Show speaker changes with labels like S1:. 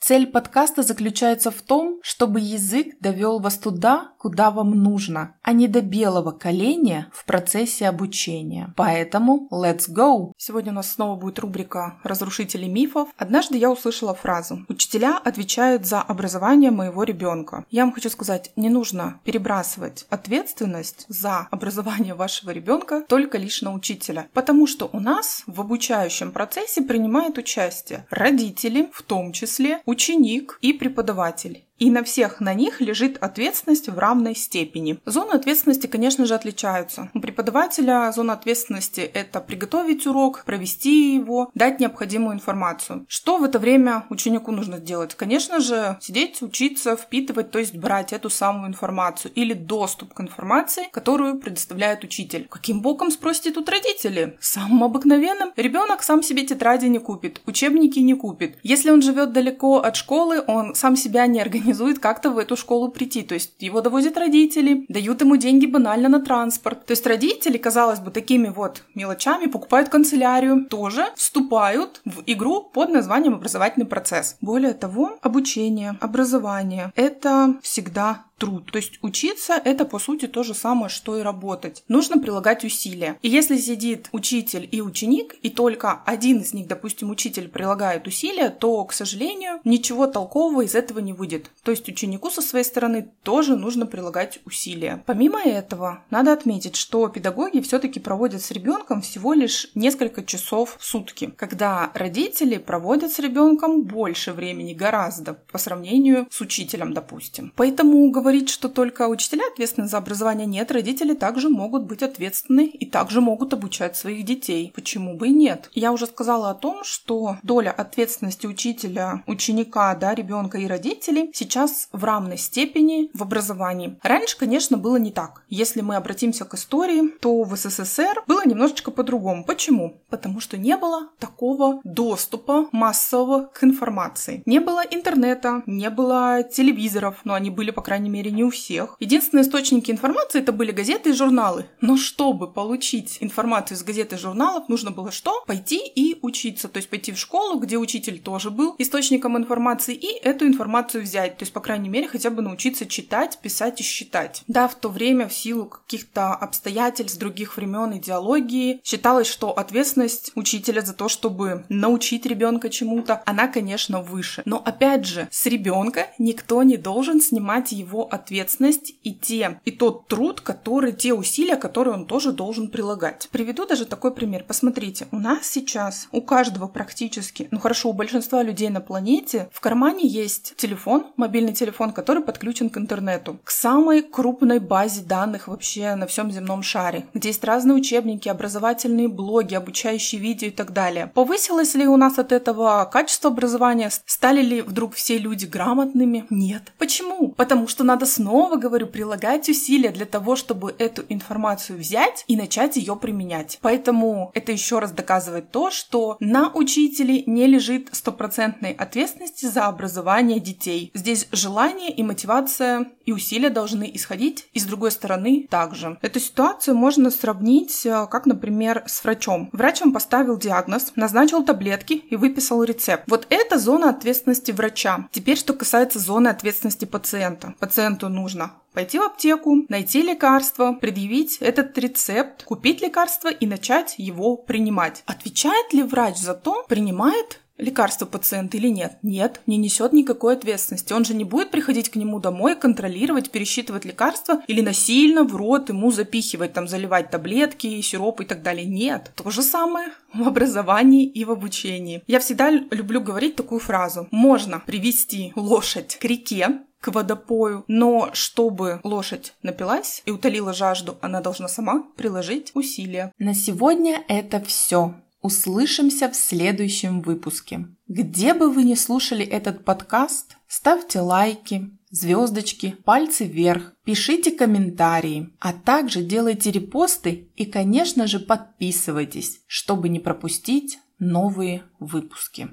S1: Цель подкаста заключается в том, чтобы язык довел вас туда, куда вам нужно, а не до белого коленя в процессе обучения. Поэтому let's go! Сегодня у нас снова будет рубрика «Разрушители мифов». Однажды я услышала фразу «Учителя отвечают за образование моего ребенка». Я вам хочу сказать, не нужно перебрасывать ответственность за образование вашего ребенка только лишь на учителя, потому что у нас в обучающем процессе принимают участие родители, в том числе ученик и преподаватель и на всех на них лежит ответственность в равной степени. Зоны ответственности, конечно же, отличаются. У преподавателя зона ответственности – это приготовить урок, провести его, дать необходимую информацию. Что в это время ученику нужно сделать? Конечно же, сидеть, учиться, впитывать, то есть брать эту самую информацию или доступ к информации, которую предоставляет учитель. Каким боком, спросите тут родители? Самым обыкновенным. Ребенок сам себе тетради не купит, учебники не купит. Если он живет далеко от школы, он сам себя не организует организует как-то в эту школу прийти. То есть его довозят родители, дают ему деньги банально на транспорт. То есть родители, казалось бы, такими вот мелочами покупают канцелярию, тоже вступают в игру под названием образовательный процесс. Более того, обучение, образование — это всегда труд. То есть учиться — это, по сути, то же самое, что и работать. Нужно прилагать усилия. И если сидит учитель и ученик, и только один из них, допустим, учитель прилагает усилия, то, к сожалению, ничего толкового из этого не выйдет. То есть ученику со своей стороны тоже нужно прилагать усилия. Помимо этого, надо отметить, что педагоги все-таки проводят с ребенком всего лишь несколько часов в сутки, когда родители проводят с ребенком больше времени, гораздо, по сравнению с учителем, допустим. Поэтому говорить говорить, что только учителя ответственны за образование, нет, родители также могут быть ответственны и также могут обучать своих детей. Почему бы и нет? Я уже сказала о том, что доля ответственности учителя, ученика, да, ребенка и родителей сейчас в равной степени в образовании. Раньше, конечно, было не так. Если мы обратимся к истории, то в СССР было немножечко по-другому. Почему? Потому что не было такого доступа массового к информации. Не было интернета, не было телевизоров, но они были, по крайней мере, мере, не у всех. Единственные источники информации это были газеты и журналы. Но чтобы получить информацию из газет и журналов, нужно было что? Пойти и учиться. То есть пойти в школу, где учитель тоже был источником информации, и эту информацию взять. То есть, по крайней мере, хотя бы научиться читать, писать и считать. Да, в то время в силу каких-то обстоятельств других времен идеологии считалось, что ответственность учителя за то, чтобы научить ребенка чему-то, она, конечно, выше. Но опять же, с ребенка никто не должен снимать его ответственность и те, и тот труд, который, те усилия, которые он тоже должен прилагать. Приведу даже такой пример. Посмотрите, у нас сейчас, у каждого практически, ну хорошо, у большинства людей на планете в кармане есть телефон, мобильный телефон, который подключен к интернету, к самой крупной базе данных вообще на всем земном шаре, где есть разные учебники, образовательные блоги, обучающие видео и так далее. Повысилось ли у нас от этого качество образования? Стали ли вдруг все люди грамотными? Нет. Почему? Потому что надо снова, говорю, прилагать усилия для того, чтобы эту информацию взять и начать ее применять. Поэтому это еще раз доказывает то, что на учителе не лежит стопроцентной ответственности за образование детей. Здесь желание и мотивация и усилия должны исходить, и с другой стороны также. Эту ситуацию можно сравнить, э, как, например, с врачом. Врач вам поставил диагноз, назначил таблетки и выписал рецепт. Вот это зона ответственности врача. Теперь, что касается зоны ответственности пациента. Пациент пациенту нужно пойти в аптеку, найти лекарство, предъявить этот рецепт, купить лекарство и начать его принимать. Отвечает ли врач за то, принимает лекарство пациент или нет. Нет, не несет никакой ответственности. Он же не будет приходить к нему домой, контролировать, пересчитывать лекарства или насильно в рот ему запихивать, там, заливать таблетки, сироп и так далее. Нет. То же самое в образовании и в обучении. Я всегда люблю говорить такую фразу. Можно привести лошадь к реке, к водопою. Но чтобы лошадь напилась и утолила жажду, она должна сама приложить усилия. На сегодня это все. Услышимся в следующем выпуске. Где бы вы ни слушали этот подкаст, ставьте лайки, звездочки, пальцы вверх, пишите комментарии, а также делайте репосты и, конечно же, подписывайтесь, чтобы не пропустить новые выпуски.